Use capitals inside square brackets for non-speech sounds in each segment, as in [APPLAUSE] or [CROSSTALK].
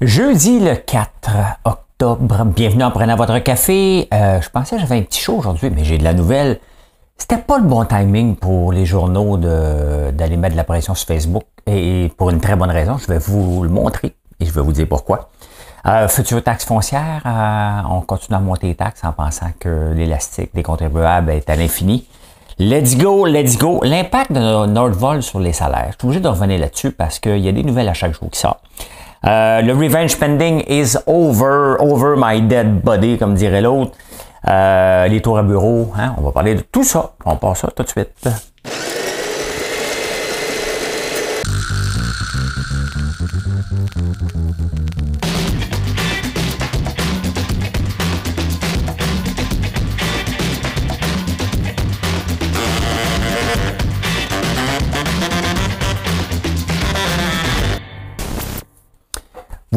Jeudi le 4 octobre, bienvenue en prenant votre café. Euh, je pensais que j'avais un petit show aujourd'hui, mais j'ai de la nouvelle. C'était pas le bon timing pour les journaux d'aller mettre de la pression sur Facebook et pour une très bonne raison. Je vais vous le montrer et je vais vous dire pourquoi. Euh, future taxe foncière, euh, on continue à monter les taxes en pensant que l'élastique des contribuables est à l'infini. Let's go, let's go. L'impact de Nordvol sur les salaires. Je suis obligé de revenir là-dessus parce qu'il y a des nouvelles à chaque jour qui sortent. Euh, le revenge spending is over, over my dead body, comme dirait l'autre. Euh, les tours à bureau, hein, on va parler de tout ça. On passe ça tout de suite.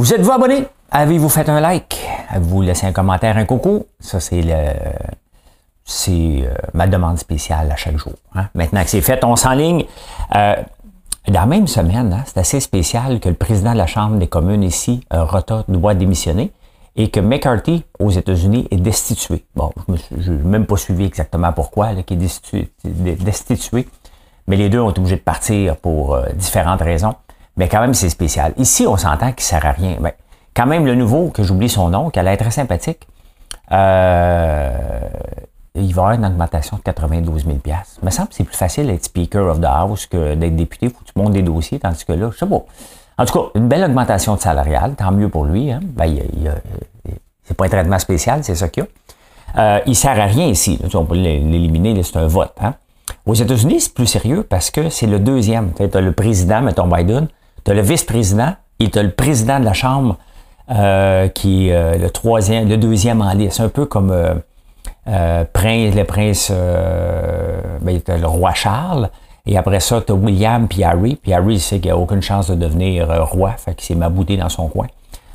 Vous êtes-vous abonné? Avez-vous fait un like? Avez-vous laissé un commentaire, un coucou? Ça, c'est le, c'est euh, ma demande spéciale à chaque jour. Hein. Maintenant que c'est fait, on s'enligne. Euh, dans la même semaine, hein, c'est assez spécial que le président de la Chambre des communes ici, euh, Rota, doit démissionner et que McCarthy, aux États-Unis, est destitué. Bon, je n'ai même pas suivi exactement pourquoi, là, qu'il est destitué, destitué, mais les deux ont été obligés de partir pour différentes raisons mais quand même, c'est spécial. Ici, on s'entend qu'il sert à rien. Mais quand même, le nouveau, que j'oublie son nom, qui a l'air très sympathique, euh, il va avoir une augmentation de 92 000 Il me semble que c'est plus facile d'être Speaker of the House que d'être député. Faut que tu montes des dossiers, tandis que là, je sais pas. En tout cas, une belle augmentation de salariale, tant mieux pour lui. Hein? Ben, il, c'est pas un traitement spécial, c'est ça qu'il y a. Euh, il sert à rien ici. on peut l'éliminer, c'est un vote. Hein? Aux États-Unis, c'est plus sérieux parce que c'est le deuxième. Tu as le président, mettons Biden, tu as le vice-président et tu as le président de la Chambre euh, qui est euh, le troisième, le deuxième en liste. Un peu comme euh, prince, le prince, ben, le roi Charles. Et après ça, tu as William puis Harry. Puis Harry, il sait qu'il n'a aucune chance de devenir roi, fait qu'il s'est mabouté dans son coin.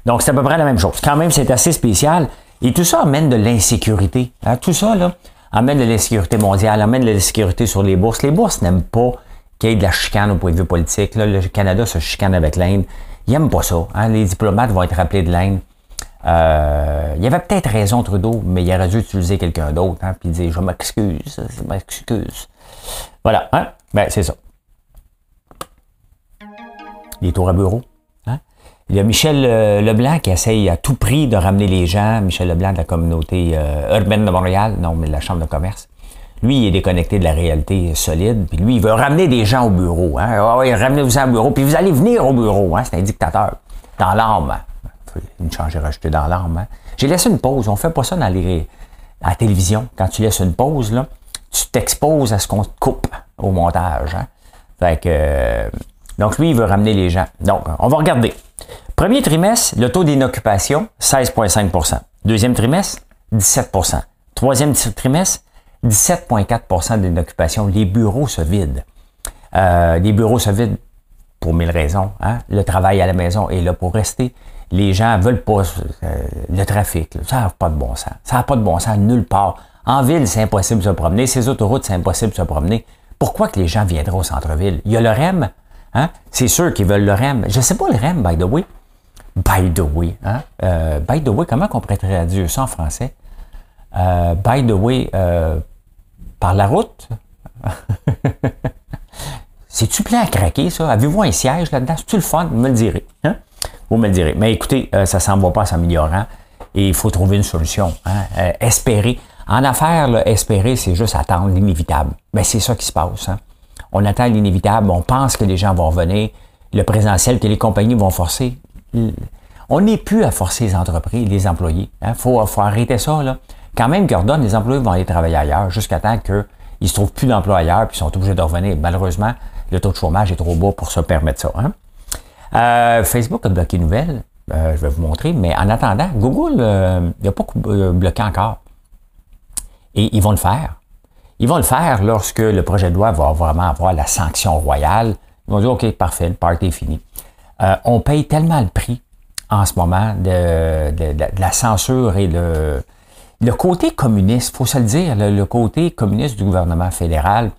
Donc, c'est à peu près la même chose. Quand même, c'est assez spécial. Et tout ça amène de l'insécurité. Hein. Tout ça, là, amène de l'insécurité mondiale, amène de l'insécurité sur les bourses. Les bourses n'aiment pas qu'il y ait de la chicane au point de vue politique. Le Canada se chicane avec l'Inde. Ils n'aiment pas ça. Hein. Les diplomates vont être rappelés de l'Inde. Euh, il y avait peut-être raison, Trudeau, mais il aurait dû utiliser quelqu'un d'autre, hein, puis dire Je m'excuse, je m'excuse. Voilà, hein? Ben, c'est ça. Les tours à bureau. Hein? Il y a Michel euh, Leblanc qui essaye à tout prix de ramener les gens. Michel Leblanc de la communauté euh, urbaine de Montréal, non, mais de la Chambre de commerce. Lui, il est déconnecté de la réalité solide, puis lui, il veut ramener des gens au bureau. Hein? Ah oui, ramenez-vous au bureau, puis vous allez venir au bureau. Hein? C'est un dictateur. Dans l'arme. Une changer rajouter dans l'arme. Hein? J'ai laissé une pause. On fait pas ça dans à la télévision. Quand tu laisses une pause, là, tu t'exposes à ce qu'on te coupe au montage. Hein? Euh, donc, lui, il veut ramener les gens. Donc, on va regarder. Premier trimestre, le taux d'inoccupation, 16,5% Deuxième trimestre, 17% Troisième trimestre, 17,4% d'inoccupation. Les bureaux se vident. Euh, les bureaux se vident pour mille raisons. Hein. Le travail à la maison est là pour rester. Les gens veulent pas euh, le trafic. Ça n'a pas de bon sens. Ça n'a pas de bon sens nulle part. En ville, c'est impossible de se promener. Ces autoroutes, c'est impossible de se promener. Pourquoi que les gens viendraient au centre-ville? Il y a le REM. Hein? C'est sûr qu'ils veulent le REM. Je ne sais pas le REM, by the way. By the way. Hein? Euh, by the way, comment on pourrait traduire ça en français? By the way, par la route. [LAUGHS] C'est-tu plein à craquer, ça? Avez-vous un siège là-dedans? C'est-tu le fun? Vous me le direz. Hein? Vous me le direz. Mais écoutez, euh, ça ne s'en va pas s'améliorant et il faut trouver une solution. Hein? espérer. En affaires, espérer, c'est juste attendre l'inévitable. Mais ben, c'est ça qui se passe. Hein? On attend l'inévitable, on pense que les gens vont venir, le présentiel, que les compagnies vont forcer. On n'est plus à forcer les entreprises, les employés. Il faut, faut arrêter ça. Là quand même Gordon, les employés vont aller travailler ailleurs jusqu'à temps qu'ils ne se trouvent plus d'emploi ailleurs puis sont obligés de revenir. Malheureusement, le taux de chômage est trop bas pour se permettre ça. Hein. Euh, Facebook a bloqué une nouvelle. Euh, je vais vous montrer. Mais en attendant, Google euh, n'a pas bloqué encore. Et ils vont le faire. Ils vont le faire lorsque le projet de loi va vraiment avoir la sanction royale. Ils vont dire, OK, parfait, le party est fini. on paye tellement le prix en ce moment de, de la censure et de, le côté communiste, faut se le dire, le, côté communiste du gouvernement fédéral,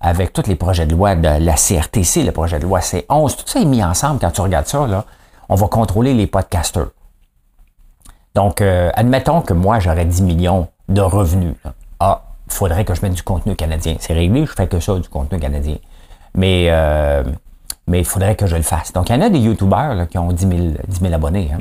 avec tous les projets de loi de la CRTC, le projet de loi C11, tout ça est mis ensemble quand tu regardes ça. Là. on va contrôler les podcasters. Donc, euh, admettons que moi, j'aurais 10 millions de revenus. Ah, il faudrait que je mette du contenu canadien. C'est réglé, je fais que ça, du contenu canadien. Mais euh, mais il faudrait que je le fasse. Donc, il y en a des YouTubers qui ont 10 000, abonnés. Hein.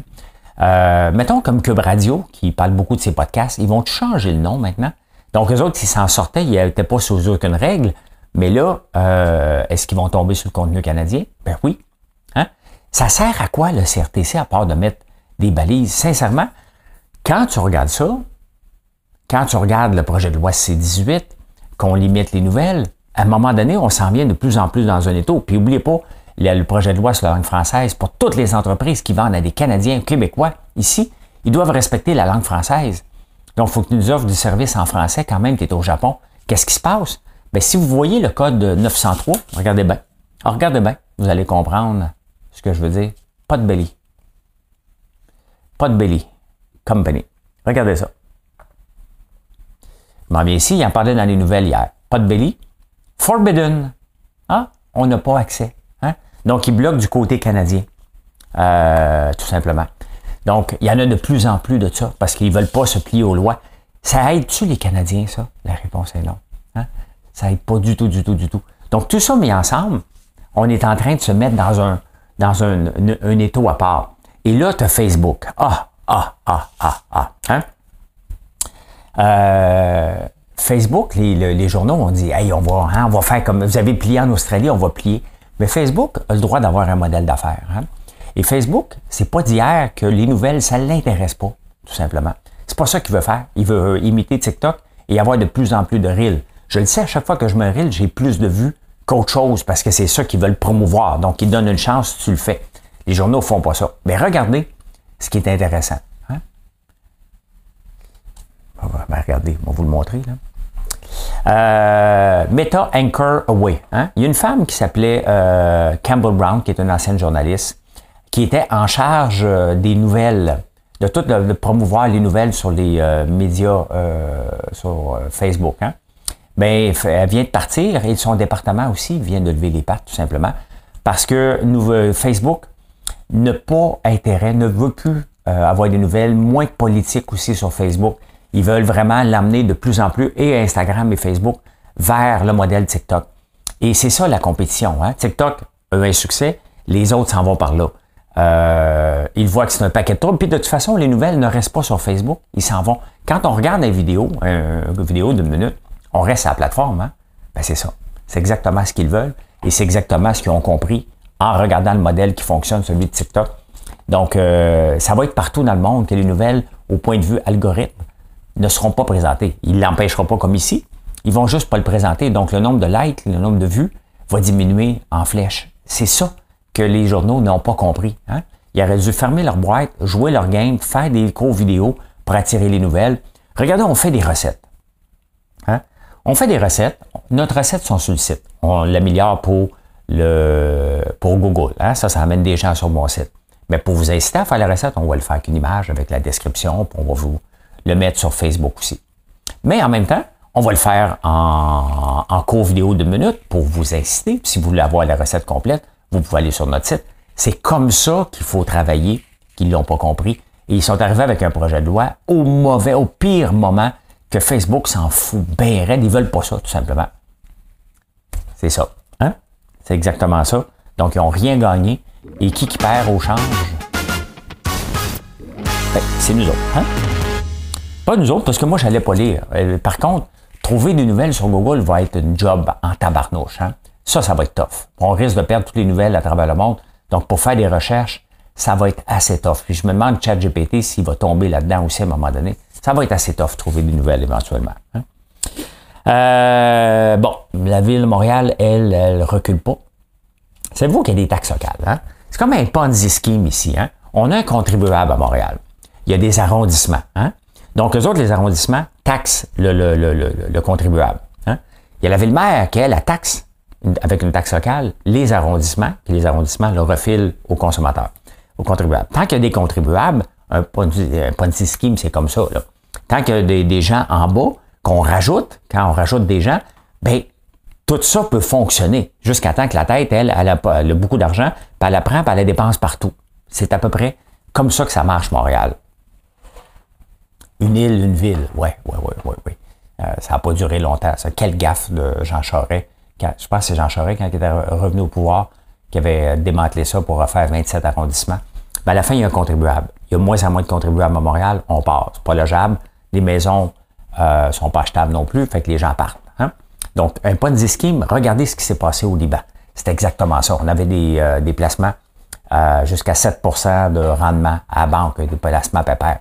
Euh, mettons comme Cube Radio, qui parle beaucoup de ses podcasts, ils vont changer le nom maintenant. Donc, eux autres, s'ils s'en sortaient, ils n'étaient pas sous aucune règle. Mais là, euh, est-ce qu'ils vont tomber sur le contenu canadien? Ben oui. Hein? Ça sert à quoi le CRTC à part de mettre des balises? Sincèrement, quand tu regardes ça, quand tu regardes le projet de loi C-18, qu'on limite les nouvelles, à un moment donné, on s'en vient de plus en plus dans un étau. Puis n'oubliez pas, il y a le projet de loi sur la langue française pour toutes les entreprises qui vendent à des Canadiens québécois ici. Ils doivent respecter la langue française. Donc, il faut que tu nous offres du service en français quand même, tu es au Japon. Qu'est-ce qui se passe? Bien, si vous voyez le code 903, regardez bien. Alors, regardez bien, vous allez comprendre ce que je veux dire. Pas de belly. Pas de belly. Company. Regardez ça. Je m'en viens ici, il en parlait dans les nouvelles hier. Pas de belly. Forbidden. Ah, on n'a pas accès. Donc, il bloque du côté canadien. Euh, tout simplement. Donc, il y en a de plus en plus de ça parce qu'ils ne veulent pas se plier aux lois. Ça aide-tu les Canadiens, ça? La réponse est non. Hein? Ça aide pas du tout, du tout, du tout. Donc, tout ça mis ensemble, on est en train de se mettre dans un, dans un, un, étau à part. Et là, tu as Facebook. Ah, ah, ah, ah, ah. Hein? Euh, Facebook, les, journaux ont dit Hey, on va, hein, on va faire comme vous avez plié en Australie, on va plier. Mais Facebook a le droit d'avoir un modèle d'affaires. Hein. Et Facebook, c'est pas d'hier que les nouvelles, ça l'intéresse pas, tout simplement. C'est pas ça qu'il veut faire. Il veut imiter TikTok et avoir de plus en plus de reels. Je le sais, à chaque fois que je me reel, j'ai plus de vues qu'autre chose parce que c'est ça qu'ils veulent promouvoir. Donc, ils donnent une chance tu le fais. Les journaux font pas ça. Mais regardez ce qui est intéressant. Hein. Ben, regardez, on va vous le montrer. Là. Euh, Meta Anchor Away. Hein? Il y a une femme qui s'appelait euh, Campbell Brown, qui est une ancienne journaliste, qui était en charge euh, des nouvelles, de tout de, promouvoir les nouvelles sur les médias, sur Facebook. Hein? Mais elle vient de partir et son département aussi vient de lever les pattes, tout simplement, parce que Facebook n'a pas intérêt, ne veut plus avoir des nouvelles, moins de politique aussi sur Facebook. Ils veulent vraiment l'amener de plus en plus, et Instagram et Facebook, vers le modèle TikTok. Et c'est ça la compétition. Hein? TikTok a un succès, les autres s'en vont par là. Euh, ils voient que c'est un paquet de troubles. Puis de toute façon, les nouvelles ne restent pas sur Facebook, ils s'en vont. Quand on regarde des vidéos, une vidéo d'une minute, on reste à la plateforme. Hein? Ben c'est ça. C'est exactement ce qu'ils veulent et c'est exactement ce qu'ils ont compris en regardant le modèle qui fonctionne, celui de TikTok. Donc, euh, ça va être partout dans le monde que les nouvelles, au point de vue algorithme, ne seront pas présentés. Ils ne l'empêcheront pas comme ici. Ils vont juste pas le présenter. Donc, le nombre de likes, le nombre de vues va diminuer en flèche. C'est ça que les journaux n'ont pas compris. Hein? Ils auraient dû fermer leur boîte, jouer leur game, faire des cours vidéo pour attirer les nouvelles. Regardez, on fait des recettes. Hein? On fait des recettes. Notre recettes sont sur le site. On l'améliore pour le pour Google. Hein? Ça, ça amène des gens sur mon site. Mais pour vous inciter à faire la recette, on va le faire avec une image, avec la description, puis on va vous le mettre sur Facebook aussi. Mais en même temps, on va le faire en, en cours vidéo de minutes pour vous inciter. Si vous voulez avoir la recette complète, vous pouvez aller sur notre site. C'est comme ça qu'il faut travailler, qu'ils l'ont pas compris. Et ils sont arrivés avec un projet de loi au mauvais, au pire moment que Facebook s'en fout bien raide. Ils veulent pas ça, tout simplement. C'est ça. Hein? C'est exactement ça. Donc, ils n'ont rien gagné. Et qui qui perd au change? Ben, c'est nous autres. Hein? Pas nous autres, parce que moi, j'allais pas lire. Euh, par contre, trouver des nouvelles sur Google va être une job en tabarnouche. Hein? Ça, ça va être tough. On risque de perdre toutes les nouvelles à travers le monde. Donc, pour faire des recherches, ça va être assez tough. Puis je me demande ChatGPT s'il va tomber là-dedans aussi à un moment donné. Ça va être assez tough trouver des nouvelles éventuellement. Hein? Euh, bon, la ville de Montréal, elle, elle recule pas. C'est vous qu'il y a des taxes locales. Hein? C'est comme un Ponzi scheme ici. Hein? On a un contribuable à Montréal. Il y a des arrondissements. Hein? Donc, eux autres, les arrondissements taxent le, contribuable. Hein? Il y a la ville-mère qui, elle, la taxe, avec une taxe locale, les arrondissements, puis les arrondissements le refilent aux consommateurs, aux contribuables. Tant qu'il y a des contribuables, un Ponzi scheme, c'est comme ça. Là. Tant qu'il y a des, gens en bas, qu'on rajoute, quand on rajoute des gens, ben tout ça peut fonctionner jusqu'à temps que la tête, elle, elle a, beaucoup d'argent, puis elle la prend, puis elle la dépense partout. C'est à peu près comme ça que ça marche, Montréal. Une île, une ville. Ouais, ouais, ouais, ouais, ouais. Euh, ça n'a pas duré longtemps. Ça. Quelle gaffe de Jean Charest. je pense que c'est Jean Charest, quand il était revenu au pouvoir, qui avait démantelé ça pour refaire 27 arrondissements. Ben, à la fin, il y a un contribuable. Il y a moins en moins de contribuables à Montréal. On passe. C'est pas logeable. Les maisons euh, sont pas achetables non plus. Fait que les gens partent. Hein. Donc, un Ponzi scheme, regardez ce qui s'est passé au Liban. C'est exactement ça. On avait des, euh, des placements euh, jusqu'à 7% de rendement à la banque, des placements pépères.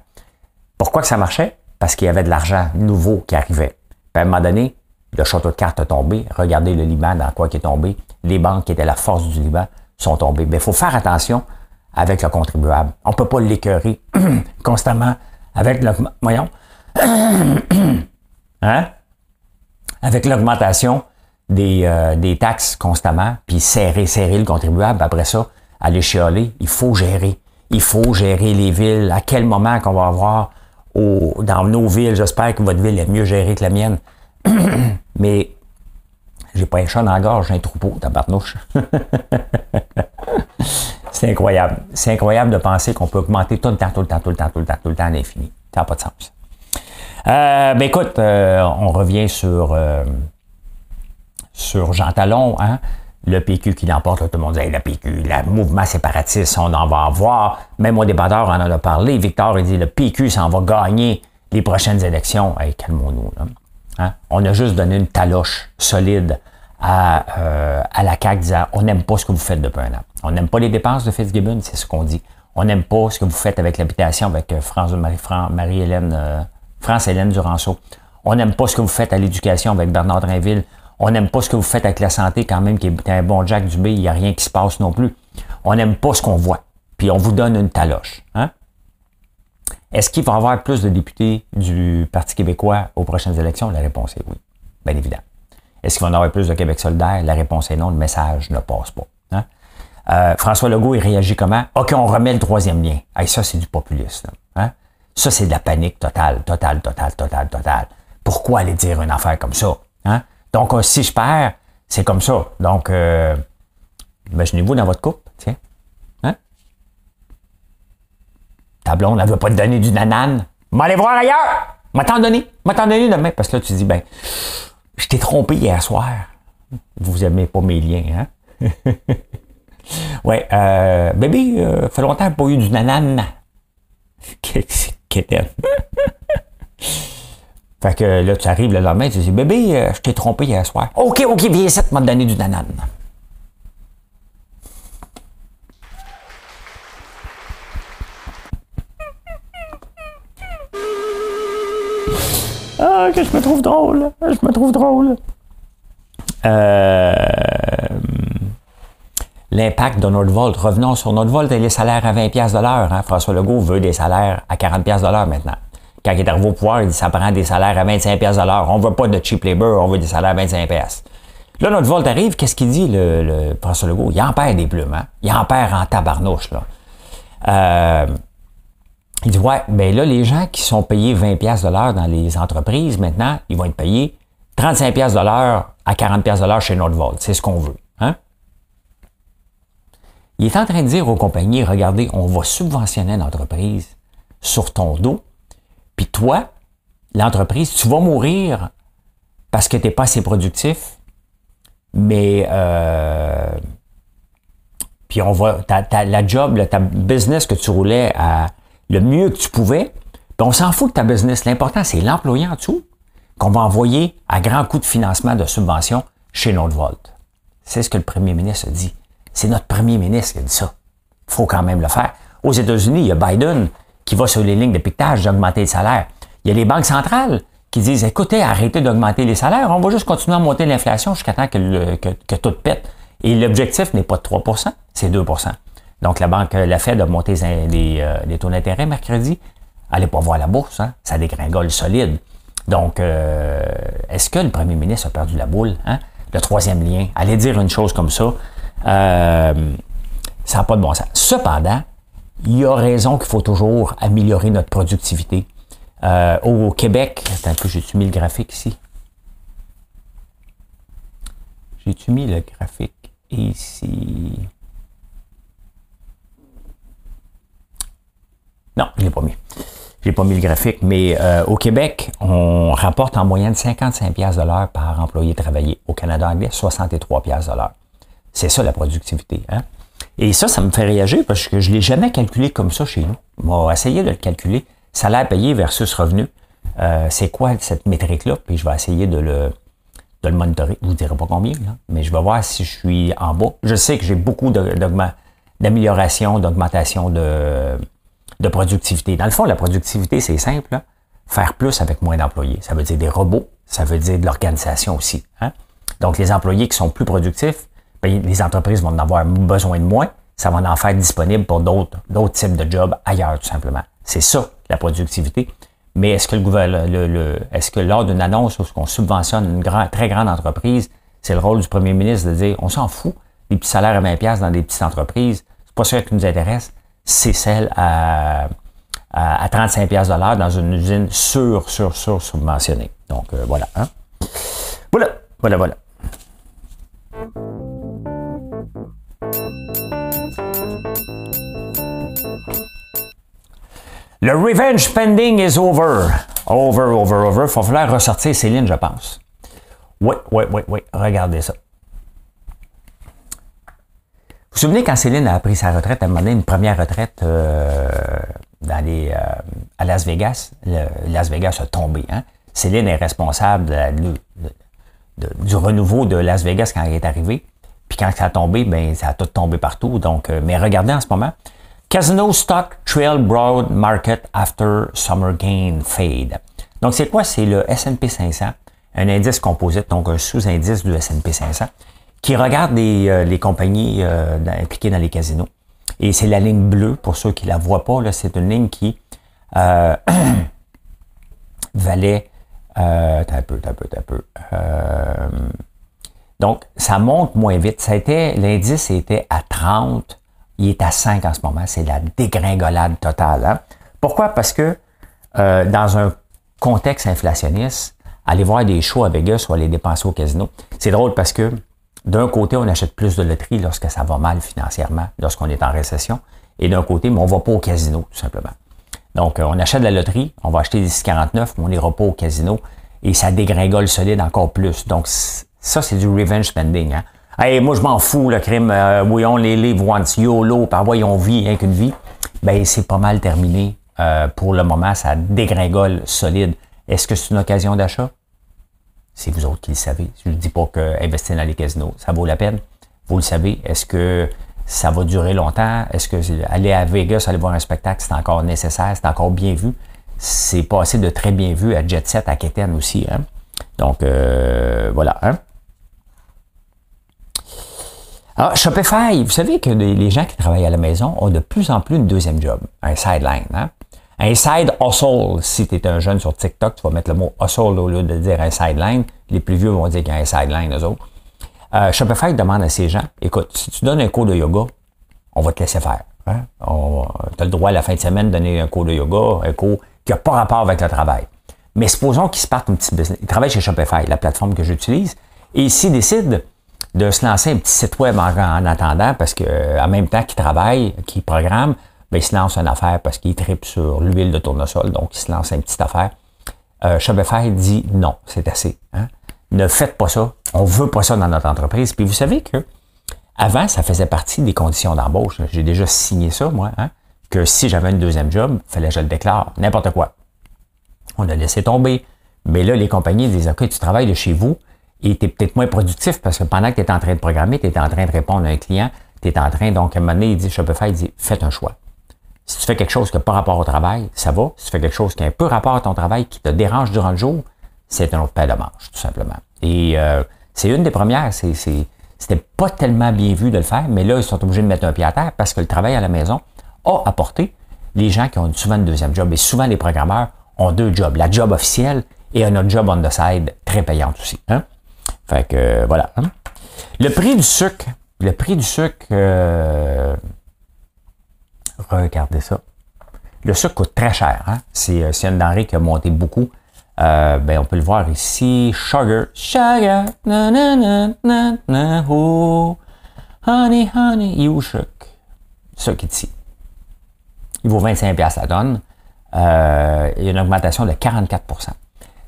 Pourquoi que ça marchait? Parce qu'il y avait de l'argent nouveau qui arrivait. Puis à un moment donné, le château de cartes a tombé. Regardez le Liban dans quoi qui est tombé. Les banques qui étaient la force du Liban sont tombées. Mais il faut faire attention avec le contribuable. On ne peut pas l'écœurer [CLEARS THROAT] constamment avec le... Voyons. [CLEARS THROAT] hein? Avec l'augmentation des, euh, des, taxes constamment, puis serrer, serrer le contribuable. Après ça, aller chialer, il faut gérer. Il faut gérer les villes. À quel moment qu'on va avoir dans nos villes, j'espère que votre ville est mieux gérée que la mienne. [CLEARS THROAT] Mais j'ai pas un chat dans la gorge, j'ai un troupeau, tabarnouche. [LAUGHS] c'est incroyable. C'est incroyable de penser qu'on peut augmenter tout le temps, tout le temps, tout le temps, tout le temps, tout le temps à l'infini. Ça n'a pas de sens. Euh, ben écoute, euh, on revient sur, euh, sur Jean Talon, hein? Le PQ qui l'emporte, tout le monde dit le PQ, le mouvement séparatiste, on en va avoir. Même au débatteur, on en a parlé. Victor, il dit le PQ s'en va gagner les prochaines élections. Hey, calmons-nous. Hein? On a juste donné une taloche solide à, euh, à la CAQ disant on n'aime pas ce que vous faites depuis un an. On n'aime pas les dépenses de Fitzgibbon, c'est ce qu'on dit. On n'aime pas ce que vous faites avec l'habitation avec euh, France Marie-Hélène, euh, France-Hélène Duranceau. On n'aime pas ce que vous faites à l'éducation avec Bernard Drinville. On n'aime pas ce que vous faites avec la santé quand même, qui est un bon Jack Dubé, il n'y a rien qui se passe non plus. On n'aime pas ce qu'on voit. Puis on vous donne une taloche. Hein? Est-ce qu'il va y avoir plus de députés du Parti québécois aux prochaines élections? La réponse est oui. Bien évidemment. Est-ce qu'il va en avoir plus de Québec solidaire? La réponse est non. Le message ne passe pas. Hein? Euh, François Legault, il réagit comment? OK, on remet le troisième lien. ça, c'est du populisme. Hein? Ça, c'est de la panique totale, totale, totale, totale, totale. Pourquoi aller dire une affaire comme ça? Donc, euh, si je perds, c'est comme ça. Donc, euh, imaginez-vous dans votre couple, tiens. Hein? Ta blonde, elle veut pas te donner du nanane. M'allez voir ailleurs! M'a t'en donné. M'a t'en demain. Parce que là, tu dis, ben, je t'ai trompé hier soir. Vous aimez pas mes liens, hein? [LAUGHS] ouais, euh, bébé, euh, fait longtemps que pas eu du nanane. [LAUGHS] Qu'est-ce Fait que là, tu arrives le lendemain, tu dis, bébé, euh, je t'ai trompé hier soir. OK, OK, viens ça, m'a donné du nanane. Ah, que je me trouve drôle. Je me trouve drôle. Euh, l'impact de Nordvolt. Revenons sur Nordvolt et les salaires à 20$ de l'heure. Hein. François Legault veut des salaires à 40$ de l'heure maintenant quand il est arrivé au pouvoir, il dit ça prend des salaires à 25 pièces de l'heure. On veut pas de cheap labor, on veut des salaires à 25 pièces. Là, notre Volt arrive, qu'est-ce qu'il dit, le, le, François Legault? Il en perd des plumes, hein? Il en perd en tabarnouche, là. Euh, il dit, ouais, ben là, les gens qui sont payés 20 pièces de l'heure dans les entreprises, maintenant, ils vont être payés 35 pièces de l'heure à 40 pièces de l'heure chez Nordvolt. C'est ce qu'on veut, hein? Il est en train de dire aux compagnies, regardez, on va subventionner l'entreprise sur ton dos puis toi, l'entreprise, tu vas mourir parce que tu n'es pas assez productif, mais euh, puis on va, la job, ta business que tu roulais le mieux que tu pouvais, puis on s'en fout de ta business. L'important, c'est l'employé en dessous qu'on va envoyer à grand coup de financement de subvention chez Nordvolt. C'est ce que le premier ministre dit. C'est notre premier ministre qui a dit ça. Il faut quand même le faire. Aux États-Unis, il y a Biden qui va sur les lignes de piquetage d'augmenter les salaires. Il y a les banques centrales qui disent, écoutez, arrêtez d'augmenter les salaires, on va juste continuer à monter l'inflation jusqu'à temps que, que, tout pète. Et l'objectif n'est pas de 3 c'est 2% Donc la banque, la Fed a monté les, euh, les taux d'intérêt mercredi. Allez pas voir la bourse, hein? ça dégringole solide. Donc, euh, est-ce que le premier ministre a perdu la boule? Hein? Le troisième lien, allez dire une chose comme ça, euh, ça n'a pas de bon sens. Cependant, il y a raison qu'il faut toujours améliorer notre productivité. Euh, au Québec, attends un peu, j'ai-tu mis le graphique ici? J'ai-tu mis le graphique ici? Non, je ne l'ai pas mis. Je n'ai pas mis le graphique, mais euh, au Québec, on rapporte en moyenne 55 pièces de par employé travaillé. Au Canada anglais, 63 pièces de l'heure. C'est ça la productivité. Hein? Et ça, ça me fait réagir parce que je ne l'ai jamais calculé comme ça chez nous. On va essayer de le calculer. Salaire payé versus revenu. Euh, c'est quoi cette métrique-là? Puis je vais essayer de le, de le monitorer. Je ne vous dirai pas combien, là, mais je vais voir si je suis en bas. Je sais que j'ai beaucoup d'amélioration, d'augmentation de, de productivité. Dans le fond, la productivité, c'est simple. Faire plus avec moins d'employés. Ça veut dire des robots, ça veut dire de l'organisation aussi. Hein. Donc, les employés qui sont plus productifs, les entreprises vont en avoir besoin de moins. Ça va en faire disponible pour d'autres, d'autres types de jobs ailleurs, tout simplement. C'est ça, la productivité. Mais est-ce que le gouvernement, est-ce que lors d'une annonce où on subventionne une très grande entreprise, c'est le rôle du premier ministre de dire, on s'en fout, des petits salaires à 20$ dans des petites entreprises, c'est pas ça qui nous intéresse c'est celle à, à, 35 pièces de l'heure dans une usine sur, sur, sur subventionnée. Donc, euh, voilà. Hein? Voilà, voilà, voilà. Le revenge spending is over. Over, over, over. Il va falloir ressortir Céline, je pense. Oui, oui, oui, oui. Regardez ça. Vous vous souvenez quand Céline a pris sa retraite, elle m'a donné une première retraite euh, dans les, euh, à Las Vegas? Las Vegas a tombé. Hein? Céline est responsable du renouveau de Las Vegas quand elle est arrivée. Puis quand ça a tombé, ben ça a tout tombé partout. Donc, euh, mais regardez en ce moment. Casino Stock Trail Broad Market After Summer Gain Fade. Donc, c'est quoi? C'est le S&P 500, un indice composite, donc un sous-indice du S&P 500 qui regarde les, euh, les compagnies euh, impliquées dans les casinos. Et c'est la ligne bleue, pour ceux qui la voient pas, c'est une ligne qui euh, [CLEARS THROAT] valait euh, un peu, un peu, un peu. Euh, donc, ça monte moins vite. Ça été, l'indice était à 30, il est à 5 en ce moment. C'est la dégringolade totale. Hein? Pourquoi? Parce que euh, dans un contexte inflationniste, aller voir des shows à Vegas ou aller dépenser au casino, c'est drôle parce que d'un côté, on achète plus de loterie lorsque ça va mal financièrement, lorsqu'on est en récession. Et d'un côté, mais on ne va pas au casino, tout simplement. Donc, euh, on achète de la loterie, on va acheter des 649, mais on n'ira pas au casino. Et ça dégringole solide encore plus. Donc, ça, c'est du revenge spending. Hein? Hey, moi, je m'en fous, le crime. Euh, oui, on les live once, YOLO, par voyons vie, rien qu'une vie. Ben, c'est pas mal terminé. Euh, pour le moment, ça dégringole solide. Est-ce que c'est une occasion d'achat? C'est vous autres qui le savez. Je ne dis pas que investir dans les casinos, ça vaut la peine. Vous le savez. Est-ce que ça va durer longtemps? Est-ce que aller à Vegas, aller voir un spectacle, c'est encore nécessaire, c'est encore bien vu? C'est pas assez de très bien vu à Jet Set, à Keten aussi. Hein? Donc, euh, voilà. Hein? Alors, Shopify, vous savez que les gens qui travaillent à la maison ont de plus en plus une deuxième job, un sideline. Hein? Un side hustle, si tu es un jeune sur TikTok, tu vas mettre le mot hustle au lieu de dire un sideline. Les plus vieux vont dire qu'il y a un sideline, eux autres. Euh, Shopify demande à ces gens, écoute, si tu donnes un cours de yoga, on va te laisser faire. Hein? Tu as le droit à la fin de semaine de donner un cours de yoga, un cours qui n'a pas rapport avec le travail. Mais supposons qu'ils se partent un petit business. Ils travaillent chez Shopify, la plateforme que j'utilise, et s'ils décident de se lancer un petit site web en, attendant, parce que en même temps qu'ils travaillent, qu'ils programment, ben, il se lance une affaire parce qu'il tripe sur l'huile de tournesol, donc il se lance une petite affaire. Euh, dit non, c'est assez. Hein? Ne faites pas ça. On veut pas ça dans notre entreprise. Puis vous savez que avant, ça faisait partie des conditions d'embauche. J'ai déjà signé ça, moi, hein? que si j'avais un deuxième job, fallait que je le déclare, n'importe quoi. On a laissé tomber. Mais là, les compagnies disent, OK, tu travailles de chez vous et tu es peut-être moins productif parce que pendant que tu es en train de programmer, tu es en train de répondre à un client, tu es en train, donc à un moment donné, il dit, Shopify, il dit, faites un choix. Si tu fais quelque chose qui n'a pas rapport au travail, ça va. Si tu fais quelque chose qui a un peu rapport à ton travail, qui te dérange durant le jour, c'est un autre paire de manche, tout simplement. Et euh, c'est une des premières. C'est, c'était pas tellement bien vu de le faire, mais là, ils sont obligés de mettre un pied à terre parce que le travail à la maison a apporté les gens qui ont souvent un deuxième job. Et souvent, les programmeurs ont deux jobs. La job officielle et un autre job on the side, très payante aussi. Hein? Fait que, euh, voilà. Hein. Le prix du sucre. Le prix du sucre... Euh, Regardez ça. Le sucre coûte très cher. Hein? C'est, euh, c'est une denrée qui a monté beaucoup. Ben, on peut le voir ici. Sugar. Sugar. Na, na, na, na. Honey, honey. You sugar. Est ici. il vaut 25 la tonne. Il y a une augmentation de 44%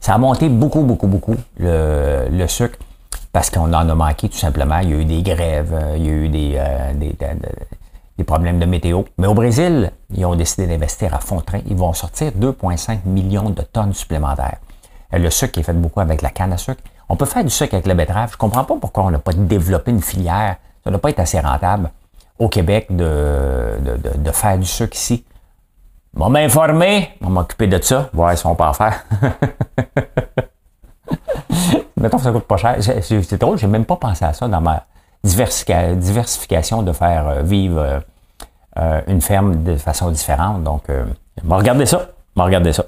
Ça a monté beaucoup, beaucoup, beaucoup, le, sucre, parce qu'on en a manqué tout simplement. Il y a eu des grèves, il y a eu des, des, problèmes de météo. Mais au Brésil, ils ont décidé d'investir à fond train. Ils vont sortir 2,5 millions de tonnes supplémentaires. Le sucre est fait beaucoup avec la canne à sucre. On peut faire du sucre avec la betterave. Je ne comprends pas pourquoi on n'a pas développé une filière. Ça doit pas être assez rentable au Québec de, de, faire du sucre ici. On m'a informé, on va m'occuper de ça, voir si on peut en faire. [LAUGHS] Mettons que ça coûte pas cher. C'est drôle, j'ai même pas pensé à ça dans ma diversification de faire euh, vivre euh, euh, une ferme de façon différente. Donc, on va regarder ça. Regarder ça.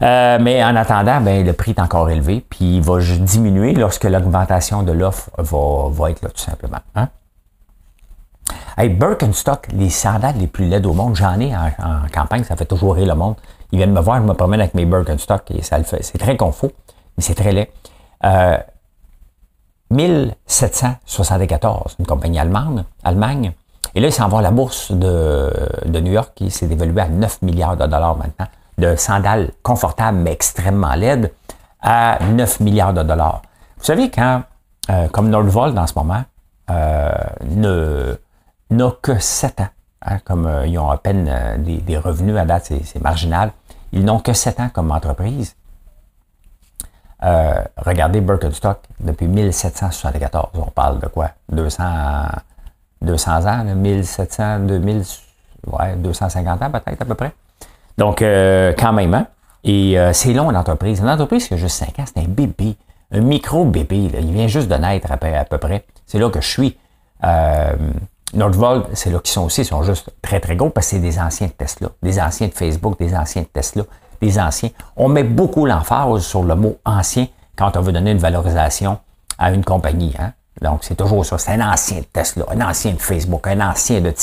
mais en attendant, ben, le prix est encore élevé, puis il va diminuer lorsque l'augmentation de l'offre va, va, être là, tout simplement. Hein? Hey, Birkenstock, les sandales les plus laides au monde, j'en ai en, campagne, ça fait toujours rire le monde. Ils viennent me voir, je me promène avec mes Birkenstock et ça le fait. C'est très confort, mais c'est très laid. 1774, une compagnie allemande, Allemagne. Et là, il s'en va à la bourse de, de New York qui s'est évalué à 9 milliards de dollars maintenant, de sandales confortables mais extrêmement laides à 9 milliards de dollars. Vous savez, quand, euh, comme Nordvolt en ce moment, euh, n'a que 7 ans. Hein, comme euh, ils ont à peine euh, des, revenus à date, c'est marginal. Ils n'ont que 7 ans comme entreprise. Euh, regardez Birkenstock depuis 1774. On parle de quoi? 200, 200 ans, 1700, 2000, ouais, 250 ans peut-être à peu près. Donc, quand même, hein? Et c'est long, une entreprise. Une entreprise qui a juste 5 ans, c'est un bébé, un micro-bébé. Il vient juste de naître à peu, près. C'est là que je suis. Nordvolt, c'est là qu'ils sont aussi, ils sont juste très, très gros parce que c'est des anciens de Tesla, des anciens de Facebook, des anciens de Tesla, des anciens. On met beaucoup l'emphase sur le mot ancien quand on veut donner une valorisation à une compagnie. Hein? Donc, c'est toujours ça. C'est un ancien de Tesla, un ancien Facebook, un ancien de.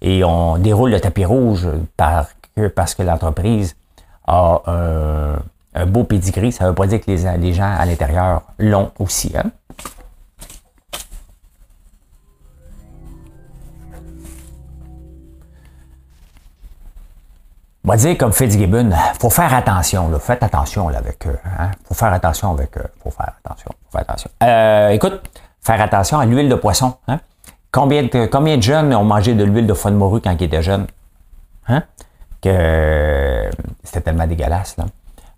Et on déroule le tapis rouge par, parce que l'entreprise a un, beau pedigree. Ça ne veut pas dire que les, les gens à l'intérieur l'ont aussi. Hein? On va dire comme Fitzgibbon, faut faire attention, là. Faites attention là, avec eux. Hein? Faut faire attention avec eux. Faut faire attention. Faut faire attention. Euh, écoute, faire attention à l'huile de poisson. Hein? Combien, de, combien de jeunes ont mangé de l'huile de foie de morue quand ils étaient jeunes? Hein? Que c'était tellement dégueulasse. Là.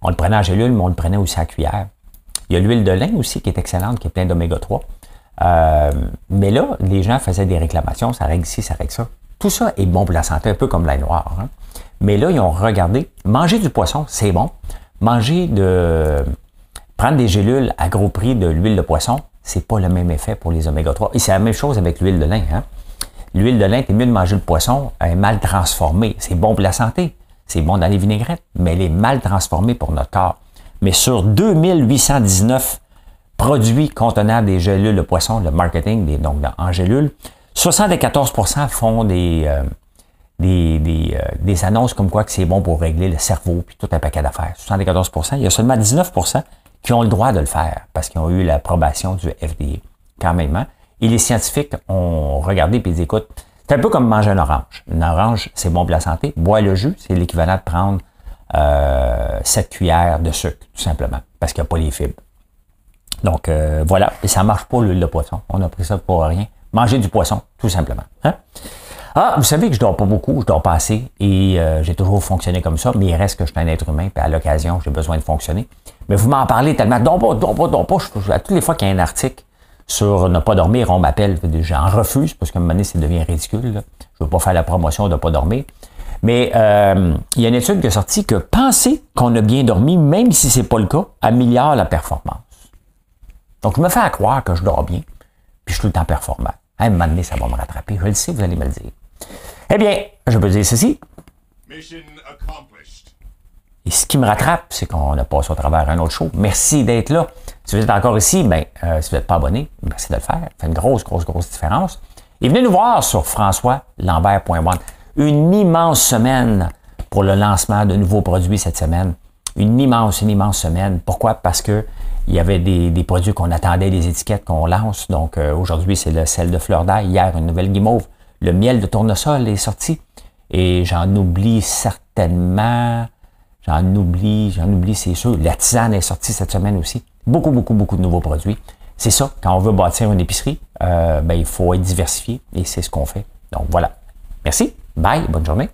On le prenait en gélule, mais on le prenait aussi à cuillère. Il y a l'huile de lin aussi qui est excellente, qui est plein d'oméga 3. Euh, mais là, les gens faisaient des réclamations, ça règle ici, ça règle ça. Tout ça est bon pour la santé, un peu comme l'ail noir. Hein? Mais là, ils ont regardé, manger du poisson, c'est bon. Manger de. Prendre des gélules à gros prix de l'huile de poisson, c'est pas le même effet pour les oméga 3. Et c'est la même chose avec l'huile de lin. Hein? L'huile de lin, c'est mieux de manger le poisson, elle est mal transformée. C'est bon pour la santé. C'est bon dans les vinaigrettes, mais elle est mal transformée pour notre corps. Mais sur 2819 produits contenant des gélules de poisson, le marketing, des, donc en gélules, 74% font des, euh, des, des, euh, des, annonces comme quoi que c'est bon pour régler le cerveau, puis tout un paquet d'affaires. 74% il y a seulement 19% qui ont le droit de le faire parce qu'ils ont eu l'approbation du FDA, quand même. Hein? Et les scientifiques ont regardé et ils disent, écoute, c'est un peu comme manger un orange. Une orange, c'est bon pour la santé. Boire le jus, c'est l'équivalent de prendre euh, 7 cuillères de sucre, tout simplement, parce qu'il n'y a pas les fibres. Donc euh, voilà, et ça marche pas l'huile de poisson. On a pris ça pour rien. Manger du poisson, tout simplement. Hein? Ah, vous savez que je dors pas beaucoup, je dors pas assez et euh, j'ai toujours fonctionné comme ça, mais il reste que je suis un être humain, puis à l'occasion, j'ai besoin de fonctionner. Mais vous m'en parlez tellement, dors pas, dors pas, dors pas. toutes les fois qu'il y a un article sur ne pas dormir, on m'appelle, j'en refuse parce qu'à un moment donné, ça devient ridicule. Là. Je veux pas faire la promotion de ne pas dormir. Mais euh, il y a une étude qui est sortie que penser qu'on a bien dormi, même si c'est pas le cas, améliore la performance. Donc, je me fais à croire que je dors bien, puis je suis tout le temps performant. À un moment donné, ça va me rattraper. Je le sais, vous allez me le dire. Eh bien, je peux dire ceci. Et ce qui me rattrape, c'est qu'on a passé au travers un autre show. Merci d'être là. Si vous êtes encore ici, ben, euh, si vous n'êtes pas abonné, merci de le faire. Ça fait une grosse, grosse, grosse différence. Et venez nous voir sur françoislambert.one. Une immense semaine pour le lancement de nouveaux produits cette semaine. Une immense, une immense semaine. Pourquoi? Parce que il y avait des, produits qu'on attendait, des étiquettes qu'on lance. Donc euh, aujourd'hui, c'est le sel de fleur d'ail. Hier, une nouvelle guimauve. Le miel de tournesol est sorti. Et j'en oublie certainement, j'en oublie, j'en oublie, c'est sûr. La tisane est sortie cette semaine aussi. Beaucoup, beaucoup, beaucoup de nouveaux produits. C'est ça, quand on veut bâtir une épicerie, euh, ben, il faut être diversifié et c'est ce qu'on fait. Donc voilà. Merci. Bye. Bonne journée.